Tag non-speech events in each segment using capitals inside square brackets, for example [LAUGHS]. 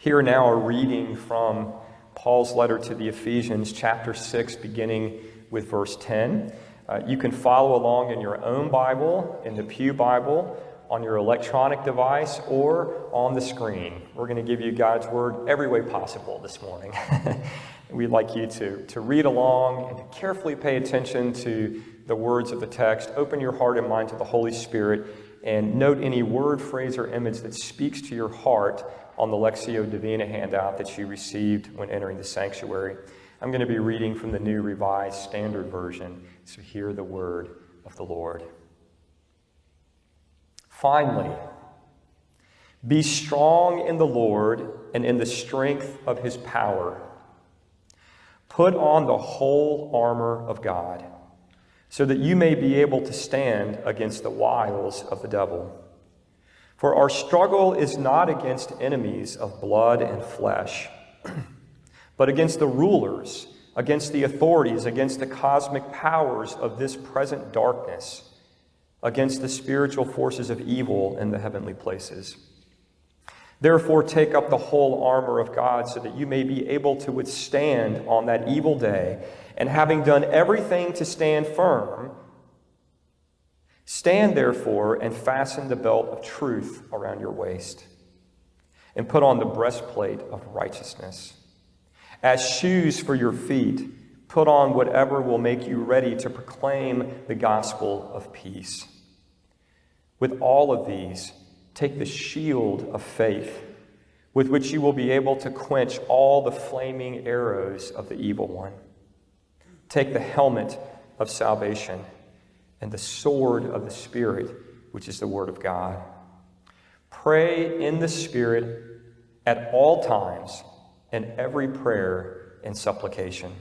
Here now a reading from Paul's letter to the Ephesians, chapter 6, beginning with verse 10. Uh, you can follow along in your own Bible, in the Pew Bible, on your electronic device, or on the screen. We're going to give you God's Word every way possible this morning. [LAUGHS] We'd like you to, to read along and to carefully pay attention to the words of the text. Open your heart and mind to the Holy Spirit and note any word, phrase, or image that speaks to your heart on the Lectio Divina handout that you received when entering the sanctuary. I'm going to be reading from the New Revised Standard Version, so hear the word of the Lord. Finally, be strong in the Lord and in the strength of his power. Put on the whole armor of God, so that you may be able to stand against the wiles of the devil. For our struggle is not against enemies of blood and flesh, [CLEARS THROAT] but against the rulers, against the authorities, against the cosmic powers of this present darkness, against the spiritual forces of evil in the heavenly places. Therefore, take up the whole armor of God so that you may be able to withstand on that evil day. And having done everything to stand firm, stand therefore and fasten the belt of truth around your waist, and put on the breastplate of righteousness. As shoes for your feet, put on whatever will make you ready to proclaim the gospel of peace. With all of these, Take the shield of faith, with which you will be able to quench all the flaming arrows of the evil one. Take the helmet of salvation and the sword of the Spirit, which is the Word of God. Pray in the Spirit at all times in every prayer and supplication.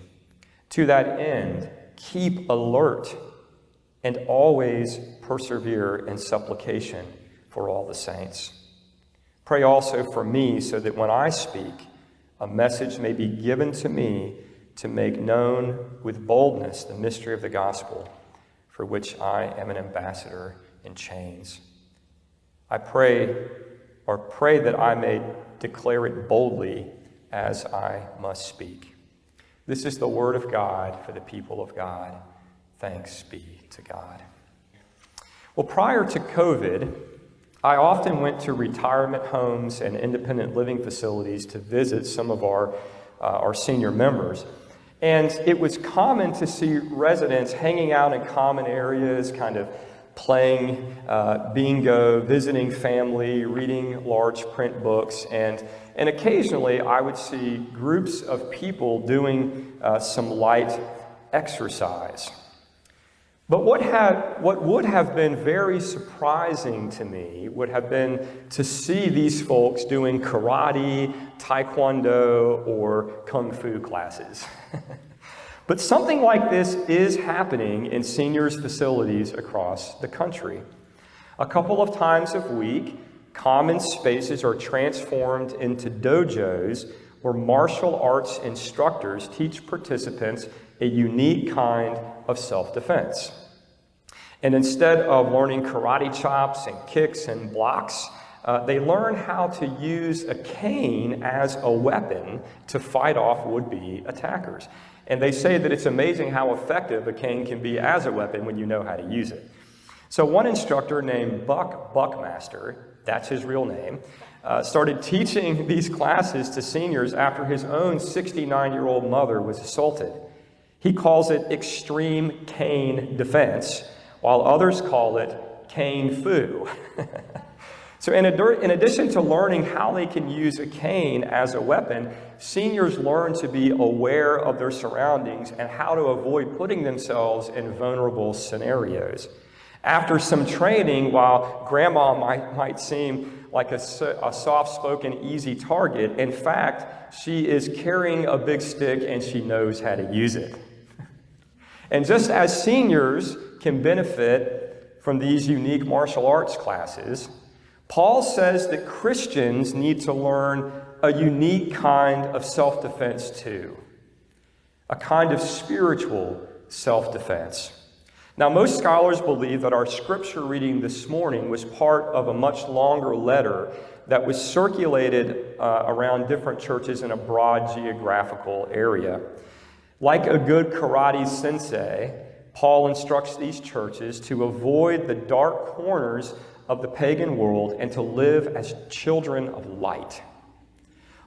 To that end, keep alert and always persevere in supplication for all the saints. Pray also for me so that when I speak, a message may be given to me to make known with boldness the mystery of the gospel, for which I am an ambassador in chains. I pray, or pray that I may declare it boldly as I must speak. This is the word of God for the people of God. Thanks be to God. Well, prior to COVID, I often went to retirement homes and independent living facilities to visit some of our, uh, our senior members. And it was common to see residents hanging out in common areas, kind of playing uh, bingo, visiting family, reading large print books, and, and occasionally I would see groups of people doing uh, some light exercise. But what, had, what would have been very surprising to me would have been to see these folks doing karate, taekwondo, or kung fu classes. [LAUGHS] but something like this is happening in seniors' facilities across the country. A couple of times a week, common spaces are transformed into dojos where martial arts instructors teach participants a unique kind of self defense. And instead of learning karate chops and kicks and blocks, uh, they learn how to use a cane as a weapon to fight off would be attackers. And they say that it's amazing how effective a cane can be as a weapon when you know how to use it. So, one instructor named Buck Buckmaster, that's his real name, uh, started teaching [LAUGHS] these classes to seniors after his own 69 year old mother was assaulted. He calls it extreme cane defense, while others call it cane fu. [LAUGHS] so, in, in addition to learning how they can use a cane as a weapon, seniors learn to be aware of their surroundings and how to avoid putting themselves in vulnerable scenarios. After some training, while grandma might, might seem like a, a soft spoken, easy target, in fact, she is carrying a big stick and she knows how to use it. And just as seniors can benefit from these unique martial arts classes, Paul says that Christians need to learn a unique kind of self defense too, a kind of spiritual self defense. Now, most scholars believe that our scripture reading this morning was part of a much longer letter that was circulated uh, around different churches in a broad geographical area. Like a good karate sensei, Paul instructs these churches to avoid the dark corners of the pagan world and to live as children of light.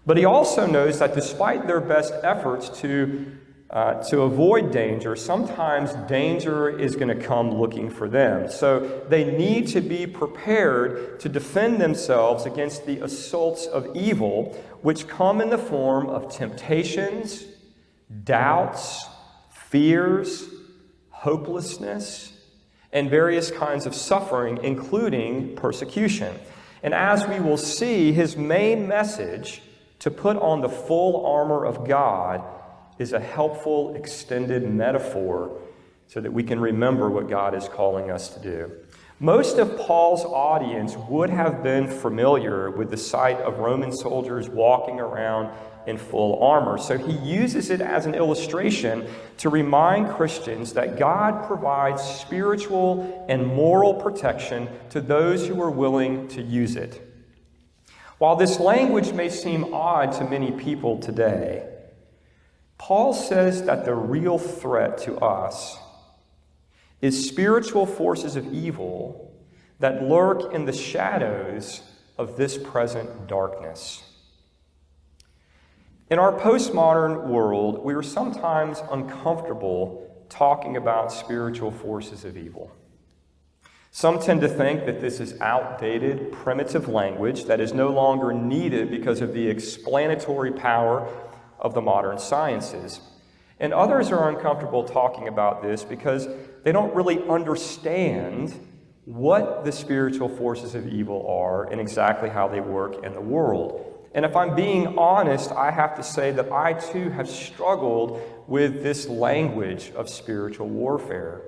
But he also knows that despite their best efforts to, uh, to avoid danger, sometimes danger is going to come looking for them. So they need to be prepared to defend themselves against the assaults of evil, which come in the form of temptations, doubts, fears, hopelessness, and various kinds of suffering, including persecution. And as we will see, his main message to put on the full armor of God is a helpful extended metaphor so that we can remember what God is calling us to do. Most of Paul's audience would have been familiar with the sight of Roman soldiers walking around in full armor. So he uses it as an illustration to remind Christians that God provides spiritual and moral protection to those who are willing to use it. While this language may seem odd to many people today, Paul says that the real threat to us is spiritual forces of evil that lurk in the shadows of this present darkness. In our postmodern world, we are sometimes uncomfortable talking about spiritual forces of evil. Some tend to think that this is outdated, primitive language that is no longer needed because of the explanatory power of the modern sciences. And others are uncomfortable talking about this because they don't really understand what the spiritual forces of evil are and exactly how they work in the world. And if I'm being honest, I have to say that I too have struggled with this language of spiritual warfare.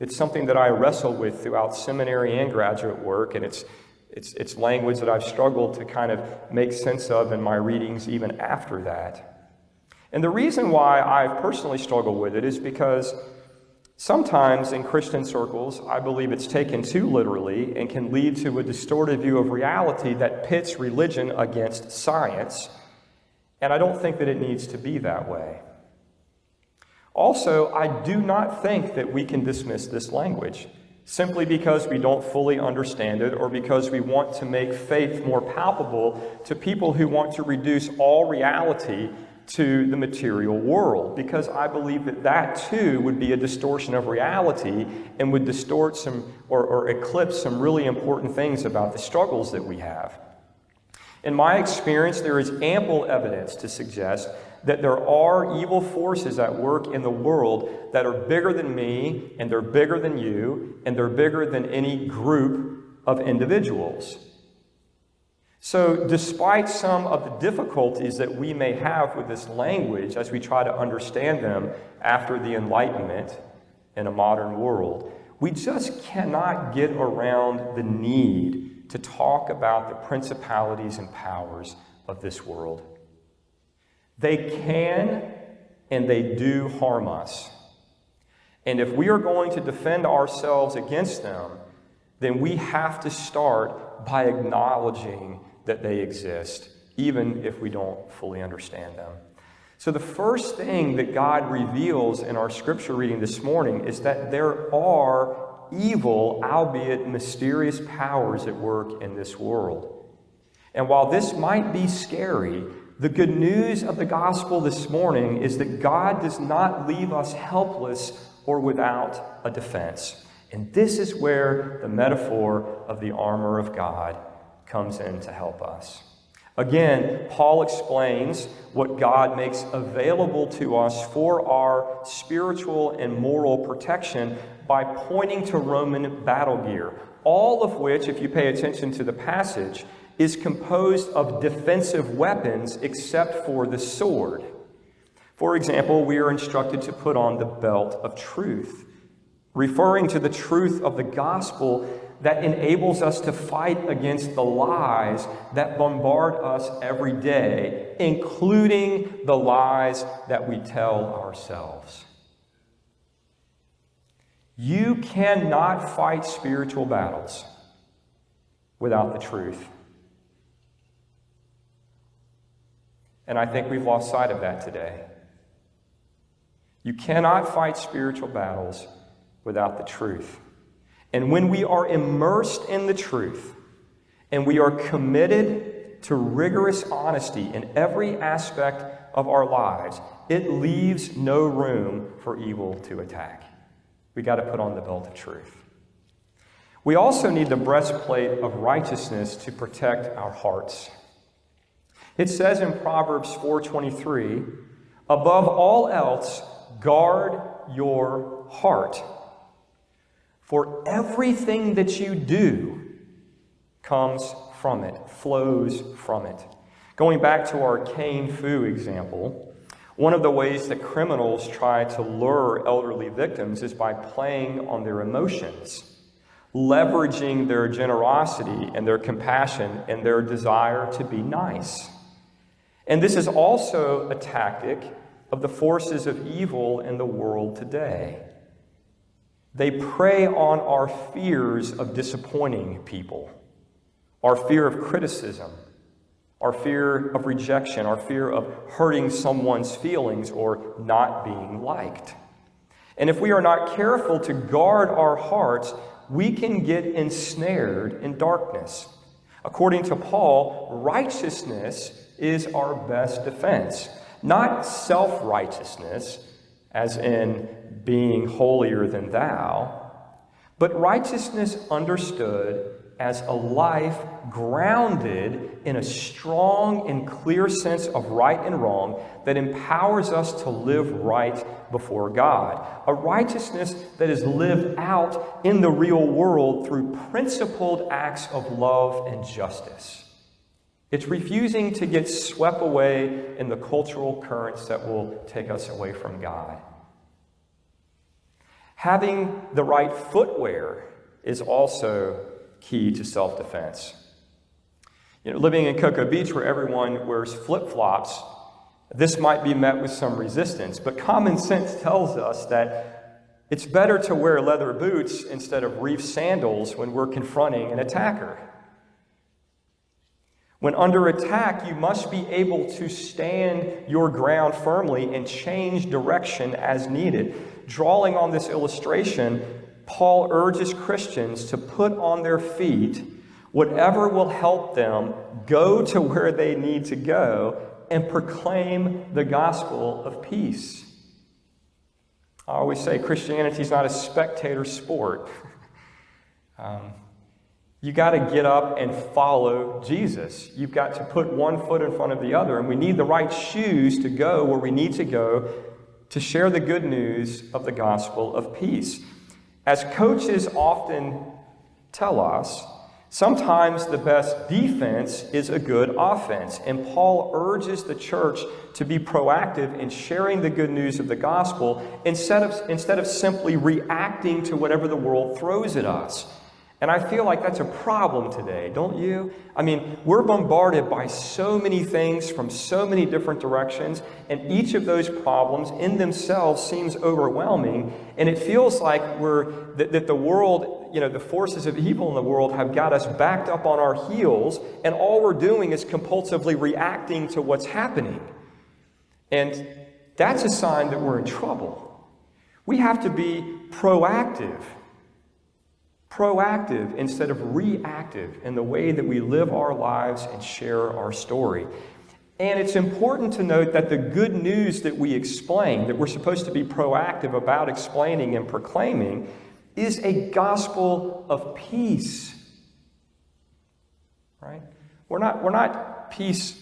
It's something that I wrestle with throughout seminary and graduate work, and it's, it's, it's language that I've struggled to kind of make sense of in my readings even after that. And the reason why I've personally struggled with it is because sometimes in Christian circles, I believe it's taken too literally and can lead to a distorted view of reality that pits religion against science. And I don't think that it needs to be that way. Also, I do not think that we can dismiss this language simply because we don't fully understand it or because we want to make faith more palpable to people who want to reduce all reality to the material world. Because I believe that that too would be a distortion of reality and would distort some or, or eclipse some really important things about the struggles that we have. In my experience, there is ample evidence to suggest that there are evil forces at work in the world that are bigger than me, and they're bigger than you, and they're bigger than any group of individuals. So, despite some of the difficulties that we may have with this language as we try to understand them after the Enlightenment in a modern world, we just cannot get around the need to talk about the principalities and powers of this world. They can and they do harm us. And if we are going to defend ourselves against them, then we have to start by acknowledging that they exist, even if we don't fully understand them. So, the first thing that God reveals in our scripture reading this morning is that there are evil, albeit mysterious powers at work in this world. And while this might be scary, the good news of the gospel this morning is that God does not leave us helpless or without a defense. And this is where the metaphor of the armor of God comes in to help us. Again, Paul explains what God makes available to us for our spiritual and moral protection by pointing to Roman battle gear, all of which, if you pay attention to the passage, is composed of defensive weapons except for the sword. For example, we are instructed to put on the belt of truth, referring to the truth of the gospel that enables us to fight against the lies that bombard us every day, including the lies that we tell ourselves. You cannot fight spiritual battles without the truth. And I think we've lost sight of that today. You cannot fight spiritual battles without the truth. And when we are immersed in the truth and we are committed to rigorous honesty in every aspect of our lives, it leaves no room for evil to attack. We got to put on the belt of truth. We also need the breastplate of righteousness to protect our hearts. It says in Proverbs 4:23, "Above all else, guard your heart, for everything that you do comes from it, flows from it." Going back to our Cane Fu example, one of the ways that criminals try to lure elderly victims is by playing on their emotions leveraging their generosity and their compassion and their desire to be nice. And this is also a tactic of the forces of evil in the world today. They prey on our fears of disappointing people, our fear of criticism, our fear of rejection, our fear of hurting someone's feelings or not being liked. And if we are not careful to guard our hearts, we can get ensnared in darkness. According to Paul, righteousness is our best defense, not self righteousness, as in being holier than thou, but righteousness understood as a life grounded in a strong and clear sense of right and wrong that empowers us to live right before God. A righteousness that is lived out in the real world through principled acts of love and justice. It's refusing to get swept away in the cultural currents that will take us away from God. Having the right footwear is also key to self defense. You know, living in Cocoa Beach where everyone wears flip flops, this might be met with some resistance, but common sense tells us that it's better to wear leather boots instead of reef sandals when we're confronting an attacker. When under attack, you must be able to stand your ground firmly and change direction as needed. Drawing on this illustration, Paul urges Christians to put on their feet whatever will help them go to where they need to go and proclaim the gospel of peace. I always say Christianity is not a spectator sport. [LAUGHS] um, you got to get up and follow Jesus. You've got to put one foot in front of the other, and we need the right shoes to go where we need to go to share the good news of the gospel of peace. As coaches often tell us, sometimes the best defense is a good offense. And Paul urges the church to be proactive in sharing the good news of the gospel instead of, instead of simply reacting to whatever the world throws at us. And I feel like that's a problem today, don't you? I mean, we're bombarded by so many things from so many different directions, and each of those problems in themselves seems overwhelming. And it feels like we're that, that the world, you know, the forces of evil in the world have got us backed up on our heels, and all we're doing is compulsively reacting to what's happening. And that's a sign that we're in trouble. We have to be proactive proactive instead of reactive in the way that we live our lives and share our story. And it's important to note that the good news that we explain, that we're supposed to be proactive about explaining and proclaiming, is a gospel of peace. Right? We're not, we're not peace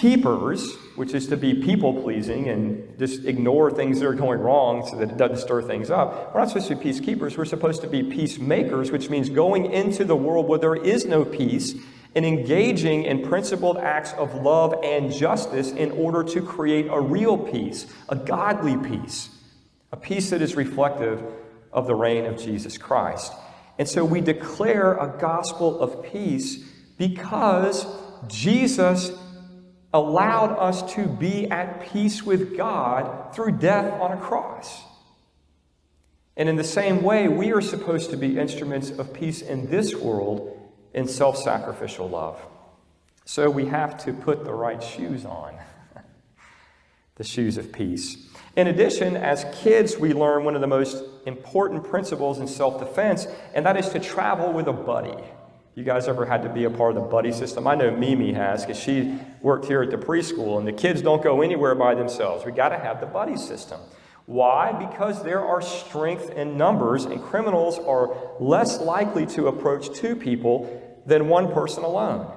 keepers, which is to be people pleasing and just ignore things that are going wrong so that it doesn't stir things up. We're not supposed to be peacekeepers. We're supposed to be peacemakers, which means going into the world where there is no peace and engaging in principled acts of love and justice in order to create a real peace, a godly peace, a peace that is reflective of the reign of Jesus Christ. And so we declare a gospel of peace because Jesus allowed us to be at peace with God through death on a cross. And in the same way, we are supposed to be instruments of peace in this world in self sacrificial love. So we have to put the right shoes on. [LAUGHS] the shoes of peace. In addition, as kids, we learn one of the most important principles in self defense, and that is to travel with a buddy. You guys ever had to be a part of the buddy system? I know Mimi has because she worked here at the preschool, and the kids don't go anywhere by themselves. We got to have the buddy system. Why? Because there are strength in numbers, and criminals are less likely to approach two people than one person alone.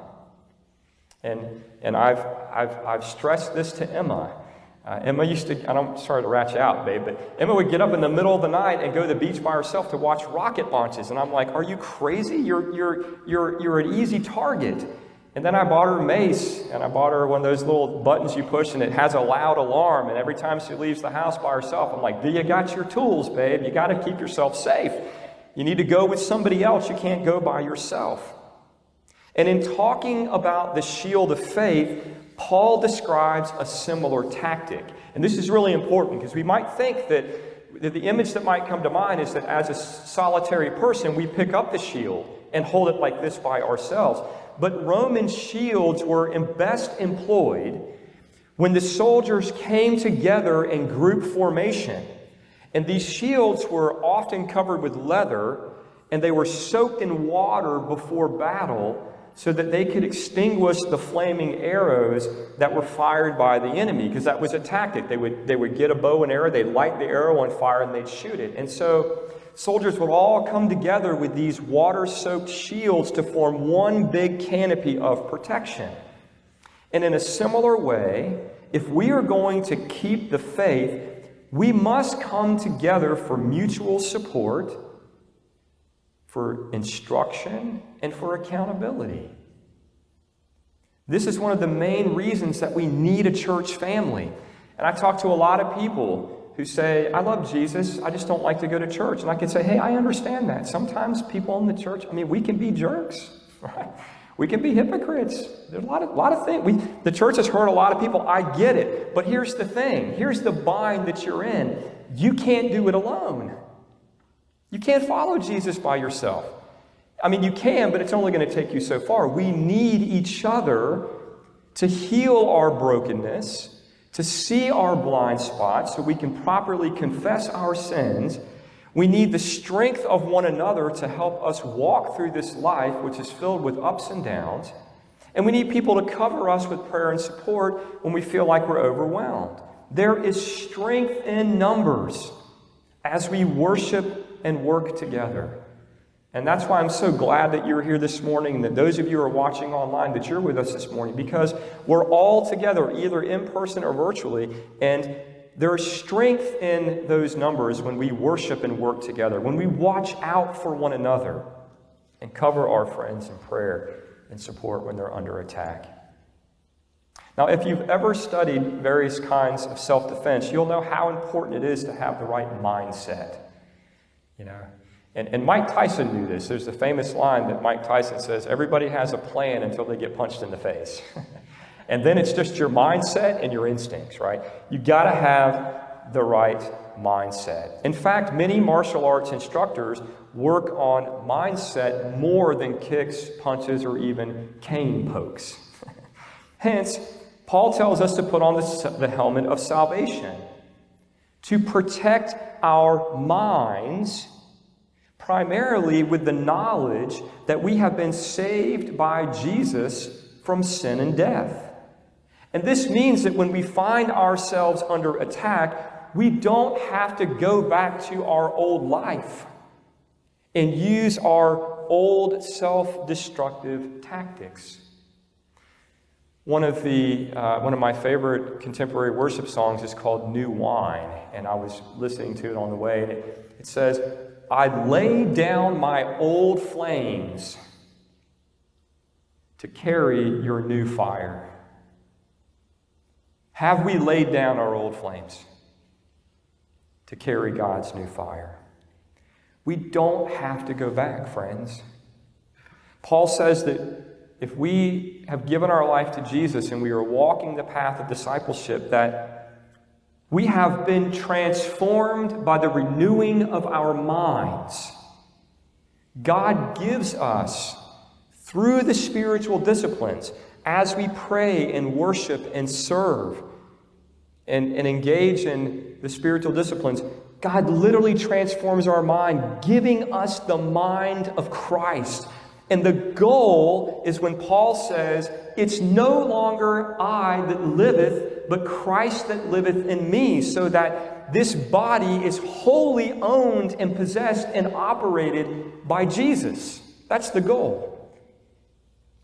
And, and I've, I've, I've stressed this to Emma. Uh, Emma used to, and I'm sorry to ratch out, babe, but Emma would get up in the middle of the night and go to the beach by herself to watch rocket launches. And I'm like, are you crazy? You're, you're, you're, you're an easy target. And then I bought her a mace, and I bought her one of those little buttons you push, and it has a loud alarm. And every time she leaves the house by herself, I'm like, do you got your tools, babe. You got to keep yourself safe. You need to go with somebody else. You can't go by yourself. And in talking about the shield of faith, Paul describes a similar tactic. And this is really important because we might think that, that the image that might come to mind is that as a solitary person, we pick up the shield and hold it like this by ourselves. But Roman shields were best employed when the soldiers came together in group formation. And these shields were often covered with leather and they were soaked in water before battle so that they could extinguish the flaming arrows that were fired by the enemy, because that was a tactic. They would, they would get a bow and arrow, they'd light the arrow on fire, and they'd shoot it. And so soldiers would all come together with these water soaked shields to form one big canopy of protection. And in a similar way, if we are going to keep the faith, we must come together for mutual support for instruction, and for accountability. This is one of the main reasons that we need a church family. And I talk to a lot of people who say, I love Jesus, I just don't like to go to church. And I can say, hey, I understand that. Sometimes people in the church, I mean, we can be jerks, [LAUGHS] right? We can be hypocrites. There's a lot of, lot of things. We, the church has hurt a lot of people. I get it. But here's the thing here's the bind that you're in. You can't do it alone. You can't follow Jesus by yourself. I mean, you can, but it's only going to take you so far. We need each other to heal our brokenness, to see our blind spots so we can properly confess our sins. We need the strength of one another to help us walk through this life, which is filled with ups and downs. And we need people to cover us with prayer and support when we feel like we're overwhelmed. There is strength in numbers as we worship and work together. And that's why I'm so glad that you're here this morning and that those of you who are watching online that you're with us this morning because we're all together either in person or virtually and there's strength in those numbers when we worship and work together, when we watch out for one another and cover our friends in prayer and support when they're under attack. Now, if you've ever studied various kinds of self defense, you'll know how important it is to have the right mindset. You know, and, and Mike Tyson knew this. There's the famous line that Mike Tyson says everybody has a plan until they get punched in the face. [LAUGHS] and then it's just your mindset and your instincts, right? You got to have the right mindset. In fact, many martial arts instructors work on mindset more than kicks, punches, or even cane pokes. [LAUGHS] Hence, Paul tells us to put on the, the helmet of salvation to protect our minds primarily with the knowledge that we have been saved by Jesus from sin and death. And this means that when we find ourselves under attack, we don't have to go back to our old life and use our old self destructive tactics. One of, the, uh, one of my favorite contemporary worship songs is called New Wine, and I was listening to it on the way, it says, I lay down my old flames to carry your new fire. Have we laid down our old flames to carry God's new fire? We don't have to go back, friends. Paul says that if we have given our life to Jesus and we are walking the path of discipleship, that we have been transformed by the renewing of our minds. God gives us, through the spiritual disciplines, as we pray and worship and serve, and, and engage in the spiritual disciplines, God literally transforms our mind, giving us the mind of Christ. And the goal is when Paul says, It's no longer I that liveth, but Christ that liveth in me, so that this body is wholly owned and possessed and operated by Jesus. That's the goal.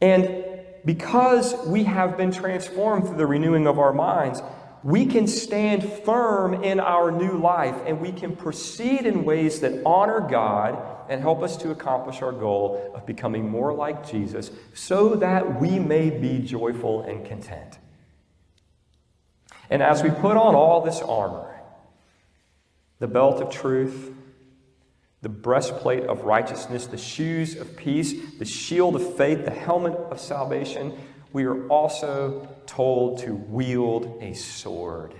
And because we have been transformed through the renewing of our minds, we can stand firm in our new life and we can proceed in ways that honor God and help us to accomplish our goal of becoming more like Jesus so that we may be joyful and content. And as we put on all this armor, the belt of truth, the breastplate of righteousness, the shoes of peace, the shield of faith, the helmet of salvation, we are also told to wield a sword.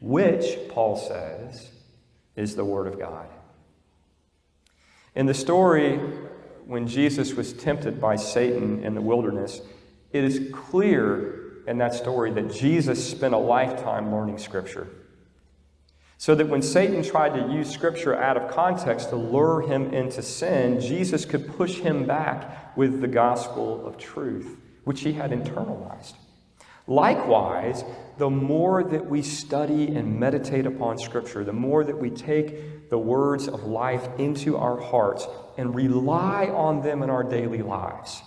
Which, Paul says, is the Word of God. In the story, when Jesus was tempted by Satan in the wilderness, it is clear in that story that Jesus spent a lifetime learning Scripture. So that when Satan tried to use Scripture out of context to lure him into sin, Jesus could push him back with the gospel of truth, which he had internalized. Likewise, the more that we study and meditate upon Scripture, the more that we take the words of life into our hearts and rely on them in our daily lives,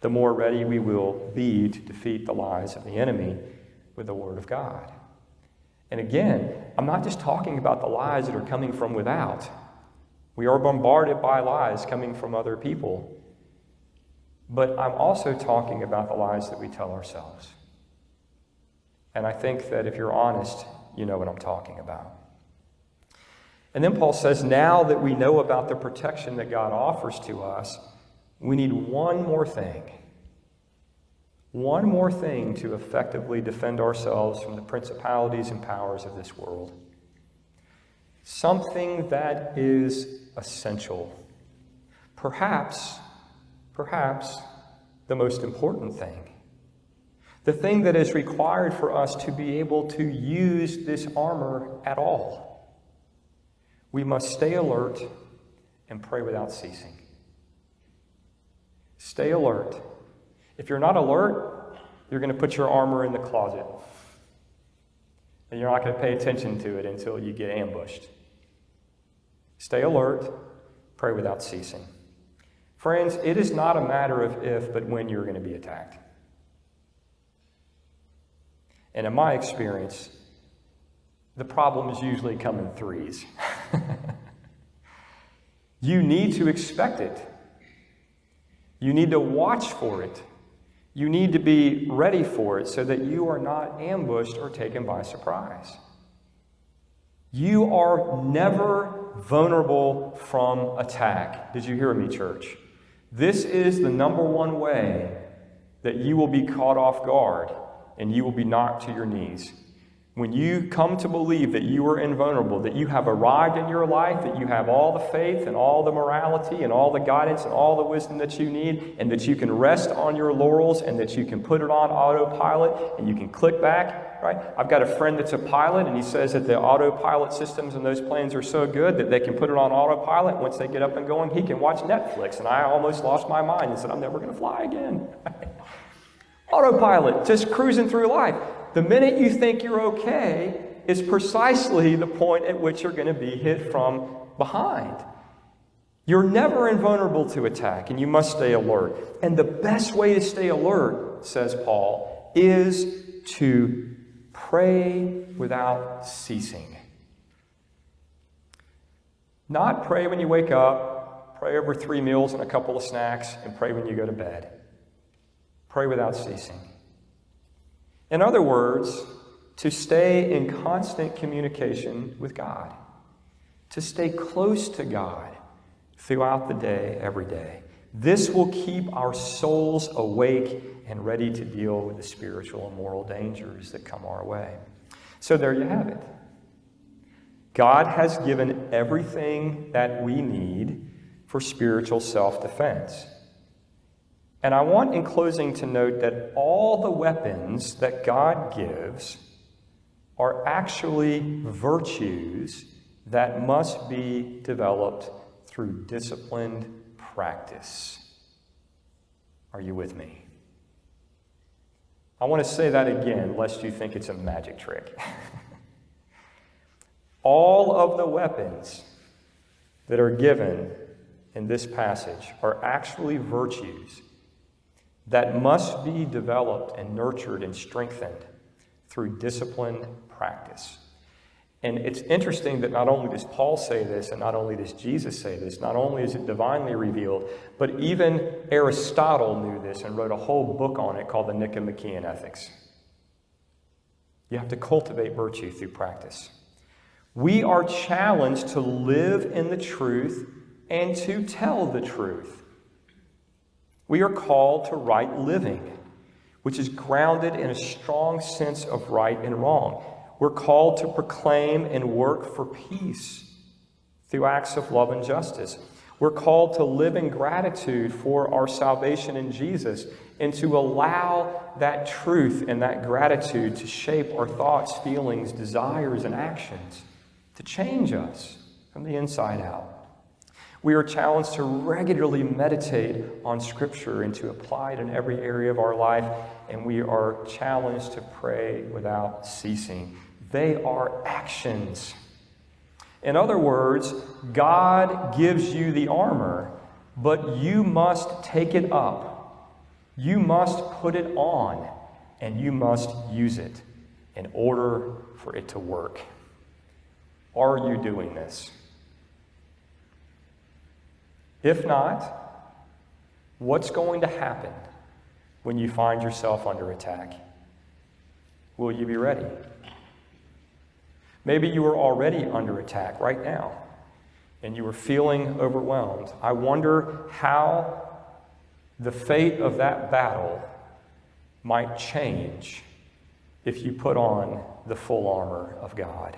the more ready we will be to defeat the lies of the enemy with the Word of God. And again, I'm not just talking about the lies that are coming from without. We are bombarded by lies coming from other people. But I'm also talking about the lies that we tell ourselves. And I think that if you're honest, you know what I'm talking about. And then Paul says, now that we know about the protection that God offers to us, we need one more thing one more thing to effectively defend ourselves from the principalities and powers of this world. Something that is essential. Perhaps, perhaps the most important thing. The thing that is required for us to be able to use this armor at all. We must stay alert and pray without ceasing. Stay alert if you're not alert, you're going to put your armor in the closet. And you're not going to pay attention to it until you get ambushed. Stay alert, pray without ceasing. Friends, it is not a matter of if, but when you're going to be attacked. And in my experience, the problems usually come in threes. [LAUGHS] you need to expect it. You need to watch for it. You need to be ready for it so that you are not ambushed or taken by surprise. You are never vulnerable from attack. Did you hear me, church? This is the number one way that you will be caught off guard and you will be knocked to your knees. When you come to believe that you are invulnerable, that you have arrived in your life, that you have all the faith and all the morality and all the guidance and all the wisdom that you need, and that you can rest on your laurels and that you can put it on autopilot and you can click back, right? I've got a friend that's a pilot and he says that the autopilot systems and those planes are so good that they can put it on autopilot. Once they get up and going, he can watch Netflix. And I almost lost my mind and said, I'm never going to fly again. [LAUGHS] autopilot, just cruising through life. The minute you think you're okay is precisely the point at which you're going to be hit from behind. You're never invulnerable to attack, and you must stay alert. And the best way to stay alert, says Paul, is to pray without ceasing. Not pray when you wake up, pray over three meals and a couple of snacks, and pray when you go to bed. Pray without ceasing. In other words, to stay in constant communication with God, to stay close to God throughout the day, every day. This will keep our souls awake and ready to deal with the spiritual and moral dangers that come our way. So there you have it. God has given everything that we need for spiritual self defense. And I want in closing to note that all the weapons that God gives are actually virtues that must be developed through disciplined practice. Are you with me? I want to say that again, lest you think it's a magic trick. [LAUGHS] All of the weapons that are given in this passage are actually virtues that must be developed and nurtured and strengthened through disciplined practice. And it's interesting that not only does Paul say this, and not only does Jesus say this, not only is it divinely revealed, but even Aristotle knew this and wrote a whole book on it called the Nicomachean Ethics. You have to cultivate virtue through practice. We are challenged to live in the truth and to tell the truth. We are called to right living, which is grounded in a strong sense of right and wrong. We're called to proclaim and work for peace through acts of love and justice. We're called to live in gratitude for our salvation in Jesus and to allow that truth and that gratitude to shape our thoughts, feelings, desires, and actions, to change us from the inside out. We are challenged to regularly meditate on Scripture and to apply it in every area of our life, and we are challenged to pray without ceasing. They are actions. In other words, God gives you the armor, but you must take it up. You must put it on, and you must use it in order for it to work. Are you doing this? If not, what's going to happen when you find yourself under attack? Will you be ready? Maybe you are already under attack right now and you are feeling overwhelmed. I wonder how the fate of that battle might change if you put on the full armor of God.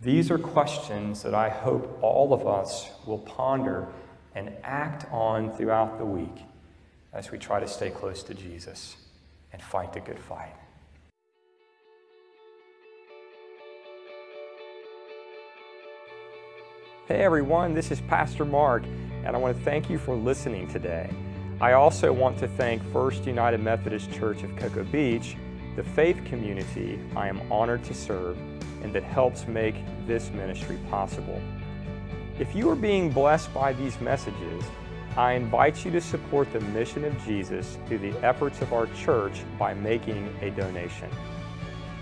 These are questions that I hope all of us will ponder and act on throughout the week as we try to stay close to Jesus and fight the good fight. Hey everyone, this is Pastor Mark, and I want to thank you for listening today. I also want to thank First United Methodist Church of Cocoa Beach, the faith community I am honored to serve and that helps make this ministry possible. If you are being blessed by these messages, I invite you to support the mission of Jesus through the efforts of our church by making a donation.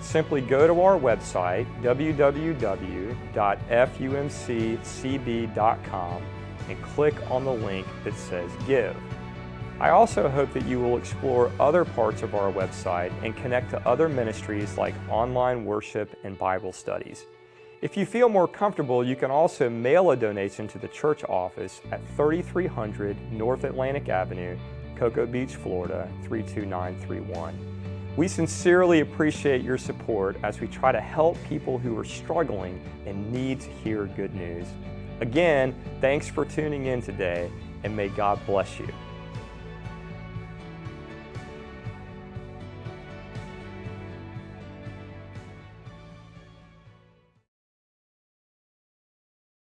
Simply go to our website, www.fumccb.com, and click on the link that says Give. I also hope that you will explore other parts of our website and connect to other ministries like online worship and Bible studies. If you feel more comfortable, you can also mail a donation to the church office at 3300 North Atlantic Avenue, Cocoa Beach, Florida 32931. We sincerely appreciate your support as we try to help people who are struggling and need to hear good news. Again, thanks for tuning in today, and may God bless you.